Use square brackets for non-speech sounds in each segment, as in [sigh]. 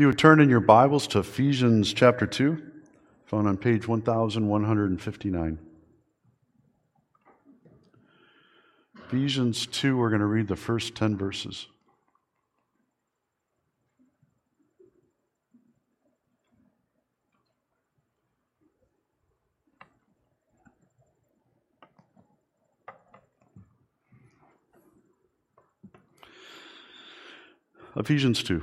If you would turn in your Bibles to Ephesians chapter 2, found on page 1159. Ephesians 2, we're going to read the first 10 verses. Ephesians 2.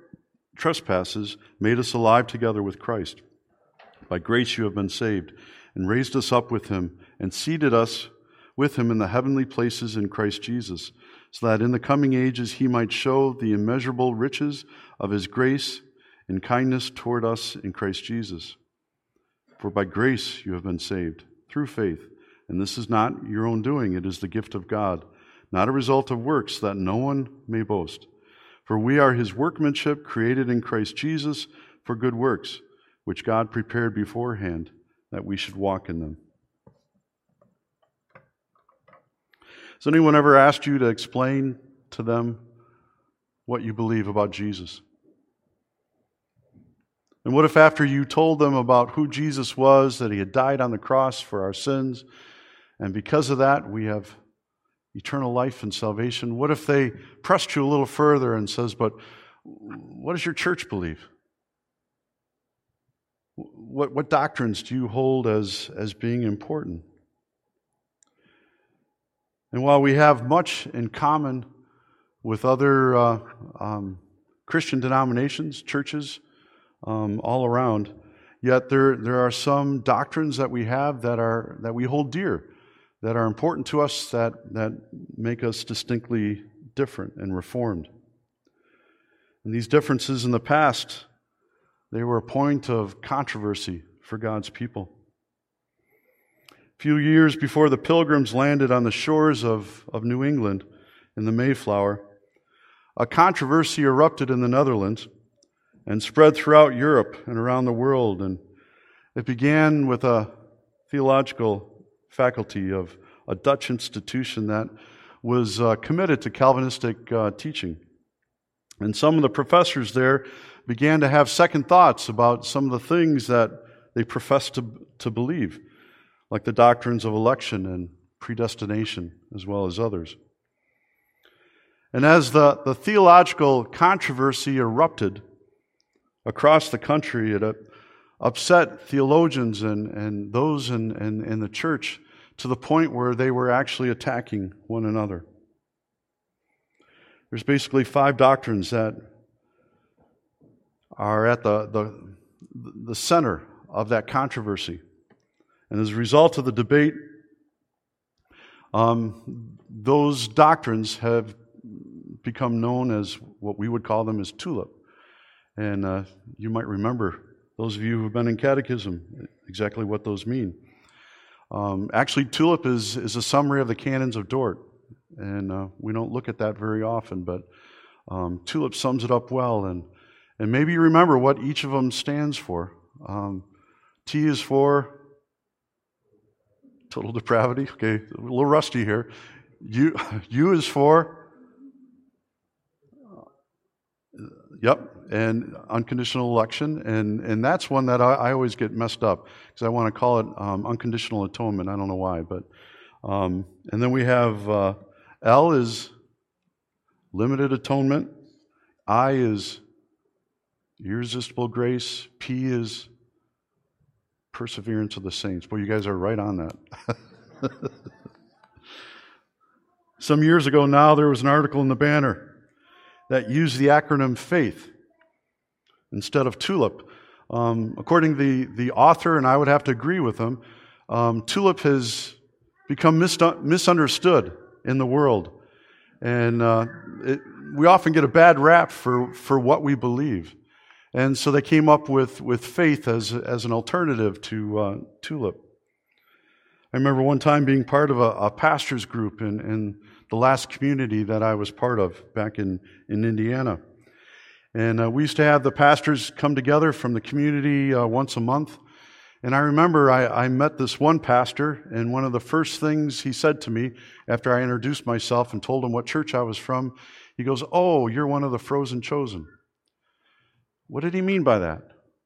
made us alive together with Christ. By grace you have been saved, and raised us up with him, and seated us with him in the heavenly places in Christ Jesus, so that in the coming ages he might show the immeasurable riches of his grace and kindness toward us in Christ Jesus. For by grace you have been saved, through faith, and this is not your own doing, it is the gift of God not a result of works, that no one may boast. For we are his workmanship, created in Christ Jesus for good works, which God prepared beforehand that we should walk in them. Has anyone ever asked you to explain to them what you believe about Jesus? And what if, after you told them about who Jesus was, that he had died on the cross for our sins, and because of that, we have eternal life and salvation? What if they pressed you a little further and says, but what does your church believe? What, what doctrines do you hold as, as being important? And while we have much in common with other uh, um, Christian denominations, churches um, all around, yet there, there are some doctrines that we have that, are, that we hold dear that are important to us that, that make us distinctly different and reformed. And these differences in the past, they were a point of controversy for God's people. A few years before the pilgrims landed on the shores of, of New England in the Mayflower, a controversy erupted in the Netherlands and spread throughout Europe and around the world. And it began with a theological faculty of a Dutch institution that was uh, committed to Calvinistic uh, teaching. And some of the professors there began to have second thoughts about some of the things that they professed to, to believe, like the doctrines of election and predestination, as well as others. And as the, the theological controversy erupted across the country, it upset theologians and, and those in, in, in the church to the point where they were actually attacking one another. There's basically five doctrines that are at the, the, the center of that controversy. And as a result of the debate, um, those doctrines have become known as what we would call them as tulip. And uh, you might remember those of you who have been in catechism, exactly what those mean. Um, actually, TULIP is, is a summary of the canons of Dort, and uh, we don't look at that very often, but um, TULIP sums it up well. And, and maybe you remember what each of them stands for. Um, T is for total depravity. Okay, a little rusty here. U, [laughs] U is for, uh, yep, and unconditional election. And, and that's one that I, I always get messed up because I want to call it um, unconditional atonement. I don't know why. but um, And then we have uh, L is limited atonement, I is irresistible grace, P is perseverance of the saints. Boy, you guys are right on that. [laughs] Some years ago now, there was an article in the banner that used the acronym FAITH instead of tulip. Um, according to the, the author, and I would have to agree with him, um, tulip has become mis- misunderstood in the world. And uh, it, we often get a bad rap for, for what we believe. And so they came up with, with faith as, as an alternative to uh, Tulip. I remember one time being part of a, a pastor's group in, in the last community that I was part of back in, in Indiana. And uh, we used to have the pastors come together from the community uh, once a month. And I remember I, I, met this one pastor, and one of the first things he said to me after I introduced myself and told him what church I was from, he goes, Oh, you're one of the frozen chosen. What did he mean by that?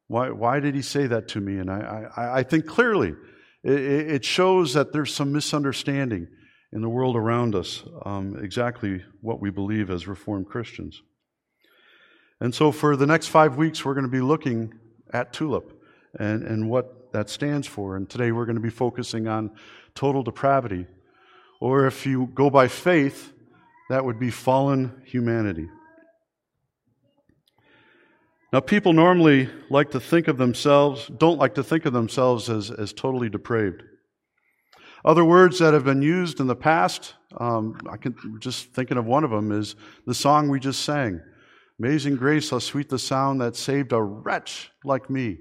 Why, why did he say that to me? And I, I, I think clearly it, it, shows that there's some misunderstanding in the world around us um, exactly what we believe as Reformed Christians. And so for the next five weeks, we're going to be looking at TULIP and, and what that stands for. And today we're going to be focusing on total depravity. Or if you go by faith, that would be fallen humanity. Now, people normally like to think of themselves, don't like to think of themselves as, as totally depraved. Other words that have been used in the past, um, I can just thinking of one of them is the song we just sang. Amazing grace, how sweet the sound that saved a wretch like me.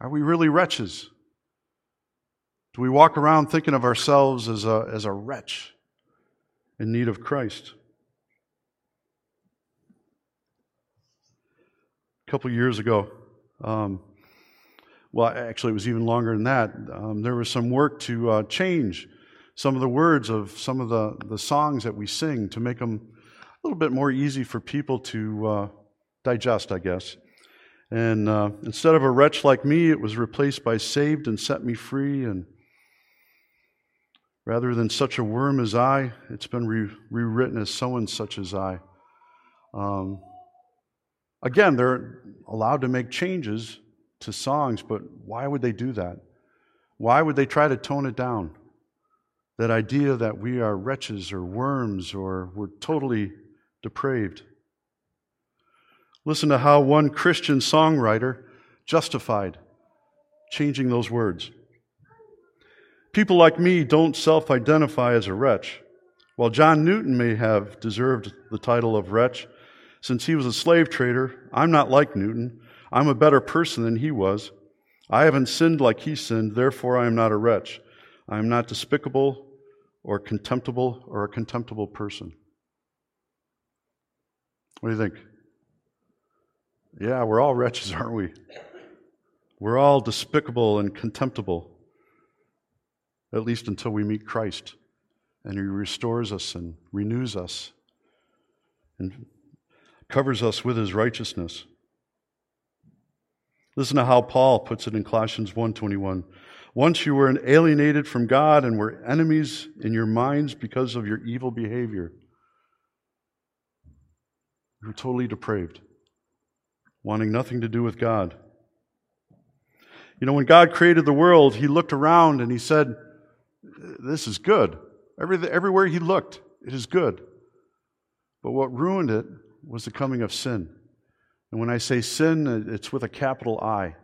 Are we really wretches? Do we walk around thinking of ourselves as a, as a wretch in need of Christ? A couple years ago, um, well, actually, it was even longer than that. Um, there was some work to uh, change some of the words of some of the, the songs that we sing to make them little bit more easy for people to uh, digest, I guess. And uh, instead of a wretch like me, it was replaced by saved and set me free. And rather than such a worm as I, it's been re- rewritten as someone such as I. Um, again, they're allowed to make changes to songs, but why would they do that? Why would they try to tone it down? That idea that we are wretches or worms or we're totally depraved. Listen to how one Christian songwriter justified changing those words. People like me don't self identify as a wretch. While John Newton may have deserved the title of wretch, since he was a slave trader, I'm not like Newton. I'm a better person than he was. I haven't sinned like he sinned, therefore I am not a wretch. I am not despicable or contemptible or a contemptible person. What do you think? Yeah, we're all wretches, [laughs] aren't we? We're all despicable and contemptible, at least until we meet Christ and He restores us and renews us and covers us with His righteousness. Listen to how Paul puts it in Colossians 1:21. Once you were alienated from God and were enemies in your minds because of your evil behavior. Totally depraved, wanting nothing to do with God. You know, when God created the world, he looked around and he said, This is good. Every, everywhere he looked, it is good. But what ruined it was the coming of sin. And when I say sin, it's with a capital I,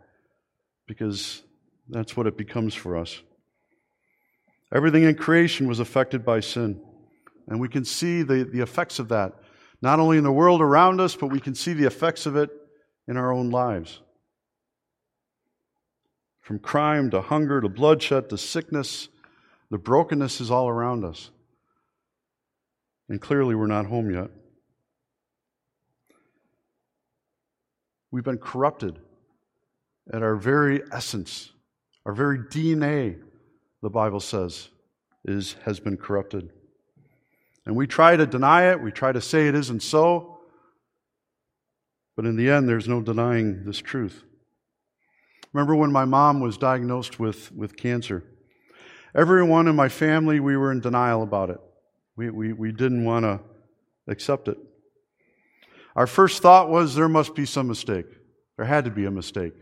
because that's what it becomes for us. Everything in creation was affected by sin. And we can see the, the effects of that, not only in the world around us, but we can see the effects of it in our own lives. From crime to hunger to bloodshed to sickness, the brokenness is all around us. And clearly, we're not home yet. We've been corrupted at our very essence, our very DNA, the Bible says, is, has been corrupted. And we try to deny it, we try to say it isn't so, but in the end, there's no denying this truth. Remember when my mom was diagnosed with, with cancer? Everyone in my family, we were in denial about it. We, we, we didn't want to accept it. Our first thought was there must be some mistake. There had to be a mistake.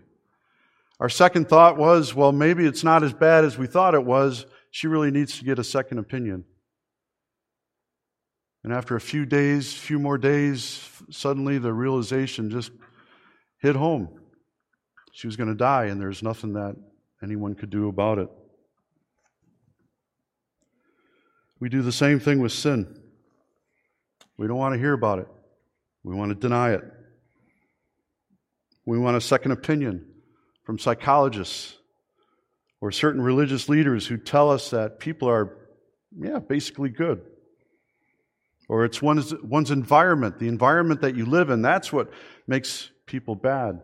Our second thought was, well, maybe it's not as bad as we thought it was. She really needs to get a second opinion. And after a few days, few more days, suddenly the realization just hit home. She was going to die, and there's nothing that anyone could do about it. We do the same thing with sin. We don't want to hear about it. We want to deny it. We want a second opinion from psychologists or certain religious leaders who tell us that people are, yeah, basically good. Or it's one's, one's environment, the environment that you live in, that's what makes people bad.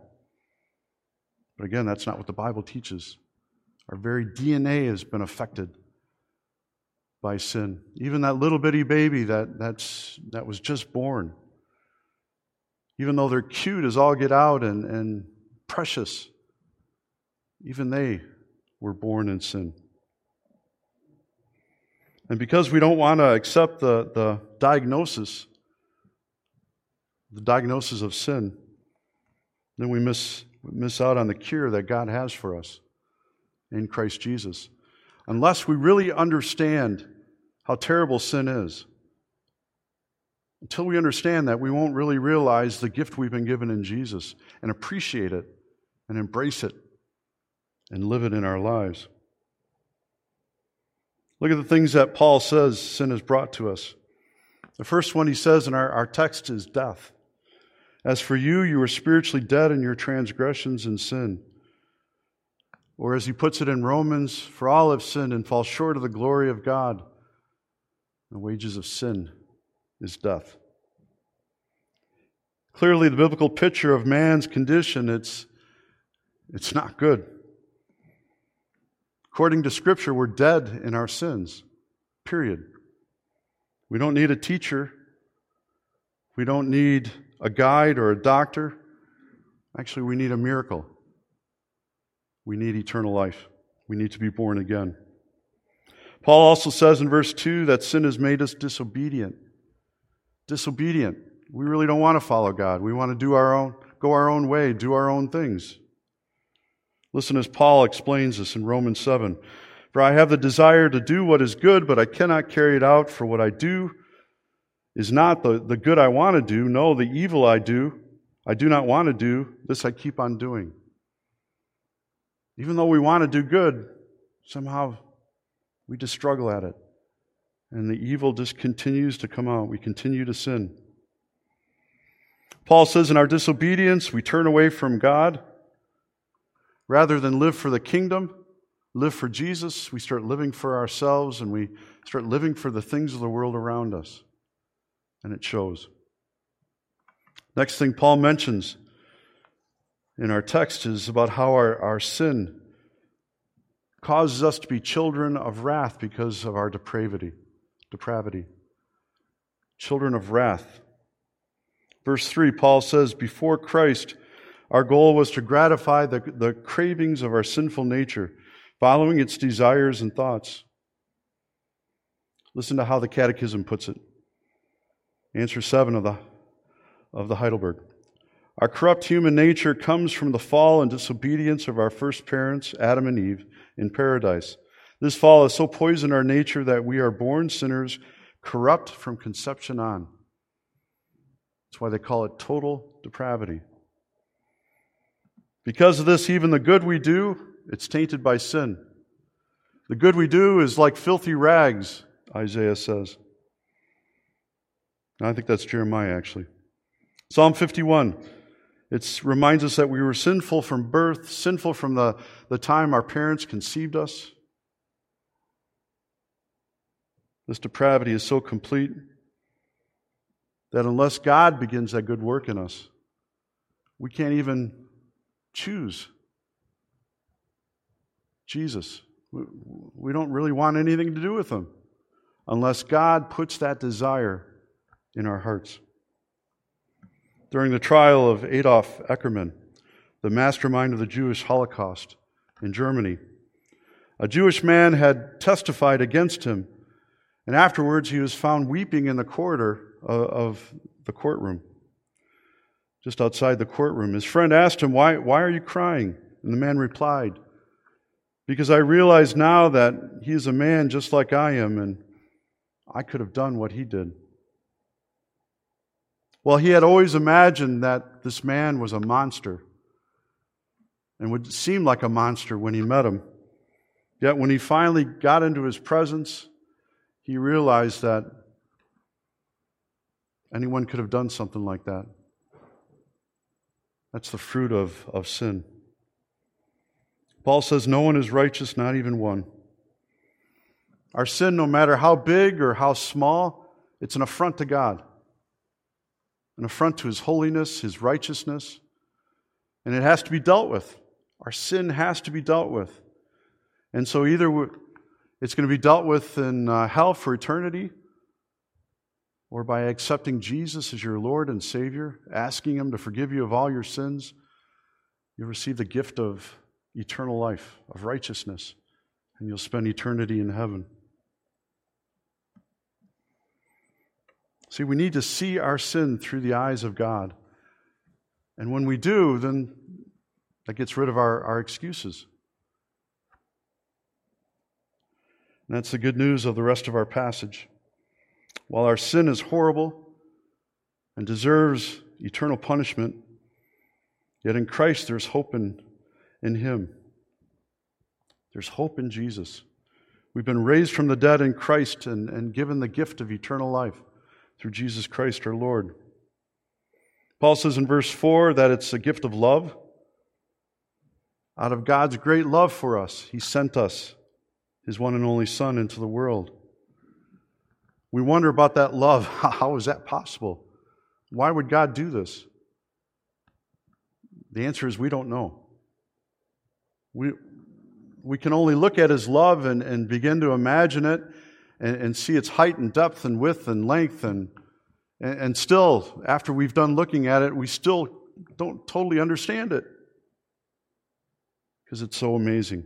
But again, that's not what the Bible teaches. Our very DNA has been affected by sin. Even that little bitty baby that, that's, that was just born, even though they're cute as all get out and, and precious, even they were born in sin. And because we don't want to accept the, the diagnosis, the diagnosis of sin, then we miss, miss out on the cure that God has for us in Christ Jesus. Unless we really understand how terrible sin is, until we understand that, we won't really realize the gift we've been given in Jesus and appreciate it and embrace it and live it in our lives. Look at the things that Paul says sin has brought to us. The first one he says in our, our text is death. As for you, you were spiritually dead in your transgressions and sin. Or as he puts it in Romans, for all have sinned and fall short of the glory of God. The wages of sin is death. Clearly, the biblical picture of man's condition, it's, it's not good. According to Scripture, we're dead in our sins, period. We don't need a teacher. We don't need a guide or a doctor. Actually, we need a miracle. We need eternal life. We need to be born again. Paul also says in verse 2 that sin has made us disobedient. Disobedient. We really don't want to follow God. We want to do our own, go our own way, do our own things. Listen as Paul explains this in Romans 7. For I have the desire to do what is good, but I cannot carry it out, for what I do is not the, the good I want to do. No, the evil I do, I do not want to do, this I keep on doing. Even though we want to do good, somehow we just struggle at it. And the evil just continues to come out. We continue to sin. Paul says in our disobedience, we turn away from God. Rather than live for the kingdom, live for Jesus, we start living for ourselves and we start living for the things of the world around us. And it shows. Next thing Paul mentions in our text is about how our, our sin causes us to be children of wrath because of our depravity. Depravity. Children of wrath. Verse 3, Paul says, Before Christ, our goal was to gratify the, the cravings of our sinful nature, following its desires and thoughts. Listen to how the Catechism puts it. Answer 7 of the, of the Heidelberg. Our corrupt human nature comes from the fall and disobedience of our first parents, Adam and Eve, in paradise. This fall has so poisoned our nature that we are born sinners, corrupt from conception on. That's why they call it total depravity. Because of this, even the good we do, it's tainted by sin. The good we do is like filthy rags, Isaiah says. I think that's Jeremiah, actually. Psalm 51. It reminds us that we were sinful from birth, sinful from the, the time our parents conceived us. This depravity is so complete that unless God begins that good work in us, we can't even choose Jesus. We don't really want anything to do with him unless God puts that desire in our hearts. During the trial of Adolf Eichmann, the mastermind of the Jewish Holocaust in Germany, a Jewish man had testified against him, and afterwards he was found weeping in the corridor uh, of the courtroom, just outside the courtroom. His friend asked him, Why, why are you crying? And the man replied, Because I realize now that he is a man just like I am, and I could have done what he did. Well, he had always imagined that this man was a monster and would seem like a monster when he met him. Yet when he finally got into his presence, he realized that anyone could have done something like that. That's the fruit of, of sin. Paul says, No one is righteous, not even one. Our sin, no matter how big or how small, it's an affront to God, an affront to His holiness, His righteousness, and it has to be dealt with. Our sin has to be dealt with. And so either it's going to be dealt with in uh, hell for eternity, or by accepting Jesus as your Lord and Savior, asking Him to forgive you of all your sins, you receive the gift of eternal life, of righteousness, and you'll spend eternity in heaven. See, we need to see our sin through the eyes of God. And when we do, then that gets rid of our, our excuses. And that's the good news of the rest of our passage. While our sin is horrible and deserves eternal punishment, yet in Christ there's hope in, in Him. There's hope in Jesus. We've been raised from the dead in Christ and, and given the gift of eternal life through Jesus Christ our Lord. Paul says in verse 4 that it's a gift of love. Out of God's great love for us, He sent us, His one and only Son, into the world. We wonder about that love. [laughs] How is that possible? Why would God do this? The answer is we don't know. We, we can only look at His love and, and begin to imagine it and, and see its height and depth and width and length. And, and still, after we've done looking at it, we still don't totally understand it because it's so amazing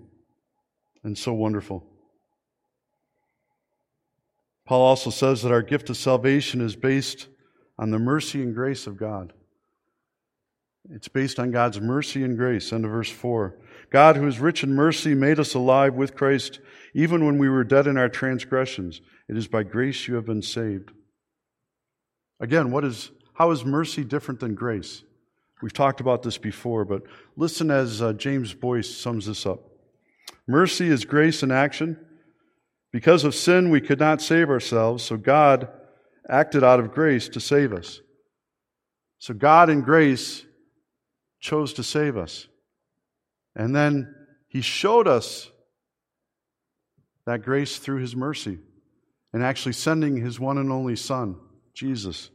and so wonderful. Paul also says that our gift of salvation is based on the mercy and grace of God. It's based on God's mercy and grace. End of verse 4. God, who is rich in mercy, made us alive with Christ even when we were dead in our transgressions. It is by grace you have been saved. Again, what is, how is mercy different than grace? We've talked about this before, but listen as uh, James Boyce sums this up. Mercy is grace in action. Because of sin, we could not save ourselves, so God acted out of grace to save us. So God, in grace, chose to save us. And then He showed us that grace through His mercy and actually sending His one and only Son, Jesus,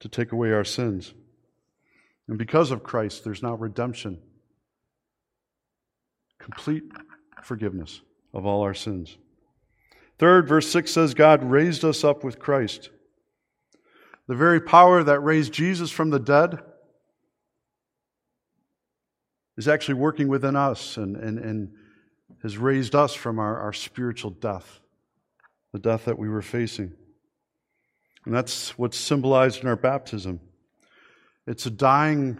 to take away our sins. And because of Christ, there's now redemption, complete forgiveness of all our sins. Third, verse 6 says, God raised us up with Christ. The very power that raised Jesus from the dead is actually working within us and, and, and has raised us from our, our spiritual death, the death that we were facing. And that's what's symbolized in our baptism. It's a dying,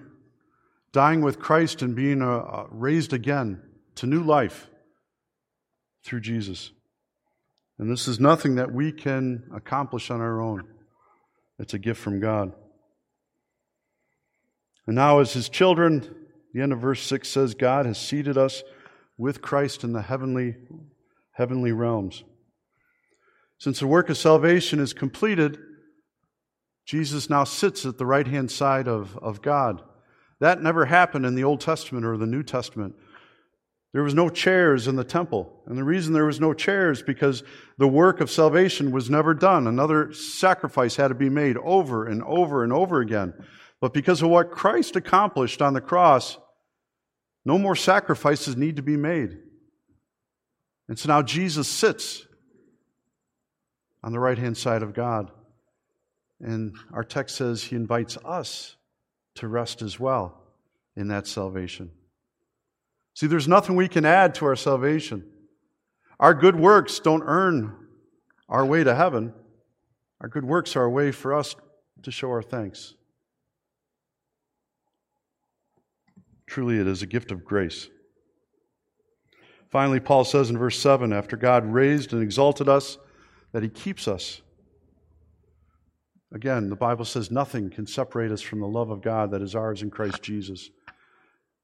dying with Christ and being uh, raised again to new life through Jesus. And this is nothing that we can accomplish on our own. It's a gift from God. And now, as his children, the end of verse 6 says, God has seated us with Christ in the heavenly, heavenly realms. Since the work of salvation is completed, Jesus now sits at the right hand side of, of God. That never happened in the Old Testament or the New Testament. There was no chairs in the temple. And the reason there was no chairs because the work of salvation was never done. Another sacrifice had to be made over and over and over again. But because of what Christ accomplished on the cross, no more sacrifices need to be made. And so now Jesus sits on the right hand side of God. And our text says he invites us to rest as well in that salvation. See, there's nothing we can add to our salvation. Our good works don't earn our way to heaven. Our good works are a way for us to show our thanks. Truly, it is a gift of grace. Finally, Paul says in verse 7 after God raised and exalted us, that he keeps us. Again, the Bible says nothing can separate us from the love of God that is ours in Christ Jesus.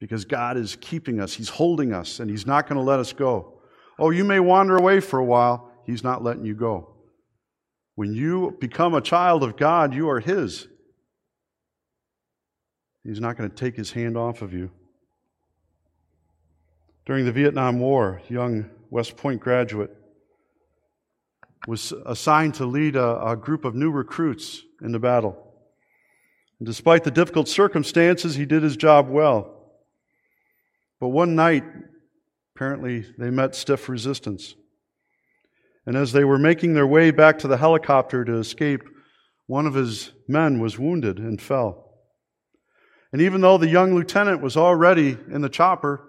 Because God is keeping us, He's holding us, and He's not going to let us go. Oh, you may wander away for a while, He's not letting you go. When you become a child of God, you are His. He's not going to take his hand off of you. During the Vietnam War, a young West Point graduate was assigned to lead a, a group of new recruits in the battle. And despite the difficult circumstances, he did his job well. But one night, apparently, they met stiff resistance. And as they were making their way back to the helicopter to escape, one of his men was wounded and fell. And even though the young lieutenant was already in the chopper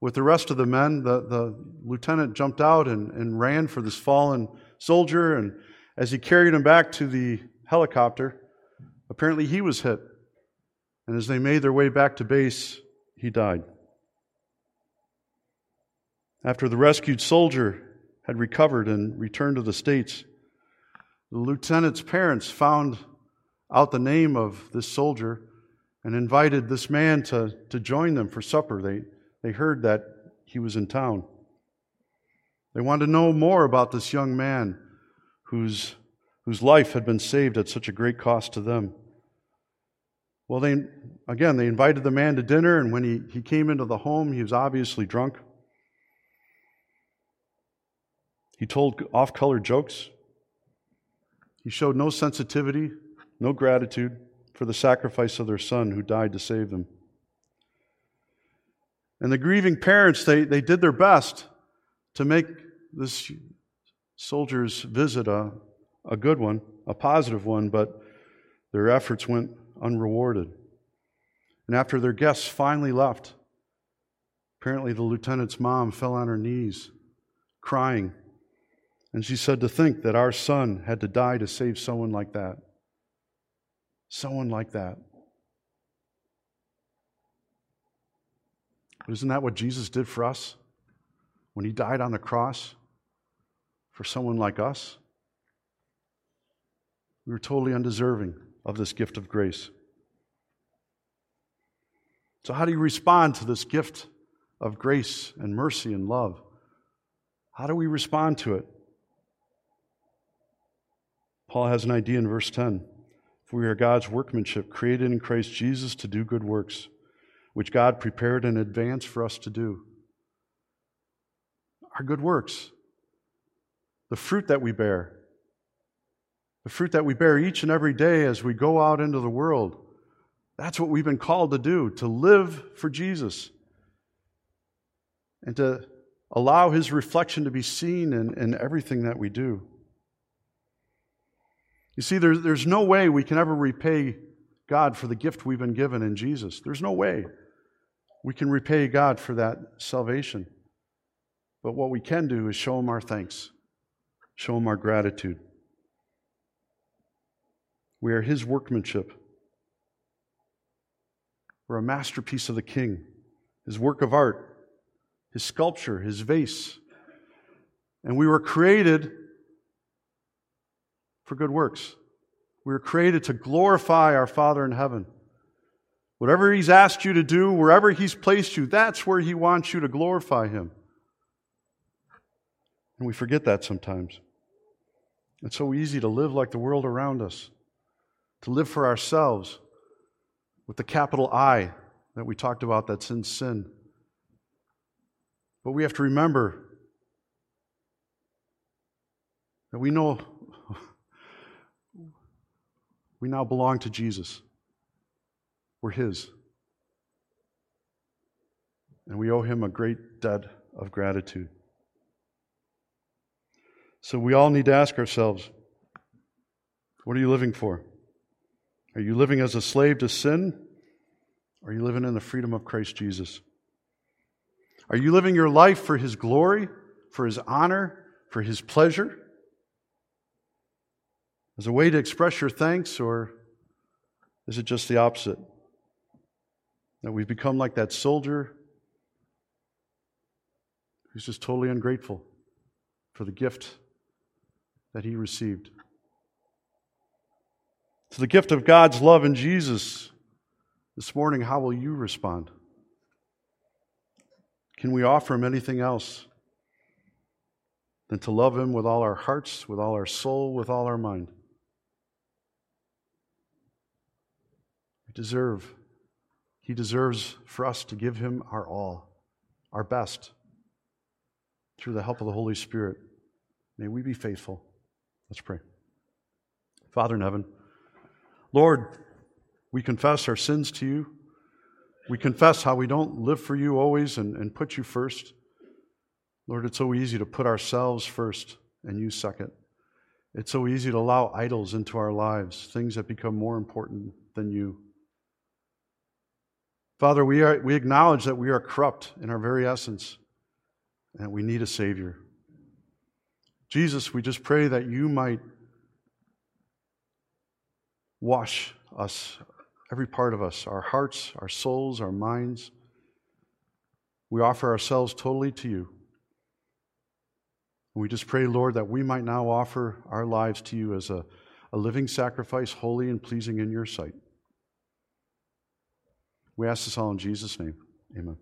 with the rest of the men, the, the lieutenant jumped out and, and ran for this fallen soldier. And as he carried him back to the helicopter, apparently he was hit. And as they made their way back to base, he died. After the rescued soldier had recovered and returned to the States, the lieutenant's parents found out the name of this soldier and invited this man to, to join them for supper. They, they heard that he was in town. They wanted to know more about this young man whose, whose life had been saved at such a great cost to them. Well, they, again, they invited the man to dinner, and when he, he came into the home, he was obviously drunk. He told off color jokes. He showed no sensitivity, no gratitude for the sacrifice of their son who died to save them. And the grieving parents, they, they did their best to make this soldier's visit a, a good one, a positive one, but their efforts went unrewarded. And after their guests finally left, apparently the lieutenant's mom fell on her knees, crying. And she said, To think that our son had to die to save someone like that. Someone like that. But isn't that what Jesus did for us when he died on the cross for someone like us? We were totally undeserving of this gift of grace. So, how do you respond to this gift of grace and mercy and love? How do we respond to it? Paul has an idea in verse 10. For we are God's workmanship, created in Christ Jesus to do good works, which God prepared in advance for us to do. Our good works, the fruit that we bear, the fruit that we bear each and every day as we go out into the world. That's what we've been called to do, to live for Jesus and to allow his reflection to be seen in, in everything that we do. You see, there's, there's no way we can ever repay God for the gift we've been given in Jesus. There's no way we can repay God for that salvation. But what we can do is show Him our thanks, show Him our gratitude. We are His workmanship. We're a masterpiece of the King, His work of art, His sculpture, His vase. And we were created for good works. We were created to glorify our Father in heaven. Whatever He's asked you to do, wherever He's placed you, that's where He wants you to glorify Him. And we forget that sometimes. It's so easy to live like the world around us, to live for ourselves with the capital I that we talked about that's in sin. But we have to remember that we know we now belong to Jesus. We're His. And we owe Him a great debt of gratitude. So we all need to ask ourselves what are you living for? Are you living as a slave to sin? Are you living in the freedom of Christ Jesus? Are you living your life for His glory, for His honor, for His pleasure? As a way to express your thanks, or is it just the opposite? That we've become like that soldier who's just totally ungrateful for the gift that he received. To the gift of God's love in Jesus this morning, how will you respond? Can we offer him anything else than to love him with all our hearts, with all our soul, with all our mind? We deserve He deserves for us to give him our all, our best, through the help of the Holy Spirit. May we be faithful. Let's pray. Father in heaven, Lord, we confess our sins to you. We confess how we don't live for you always and, and put you first. Lord, it's so easy to put ourselves first and you second. It's so easy to allow idols into our lives, things that become more important than you. Father, we, are, we acknowledge that we are corrupt in our very essence and we need a Savior. Jesus, we just pray that you might wash us, every part of us, our hearts, our souls, our minds. We offer ourselves totally to you. We just pray, Lord, that we might now offer our lives to you as a, a living sacrifice, holy and pleasing in your sight. We ask this all in Jesus' name. Amen.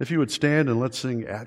If you would stand and let's sing at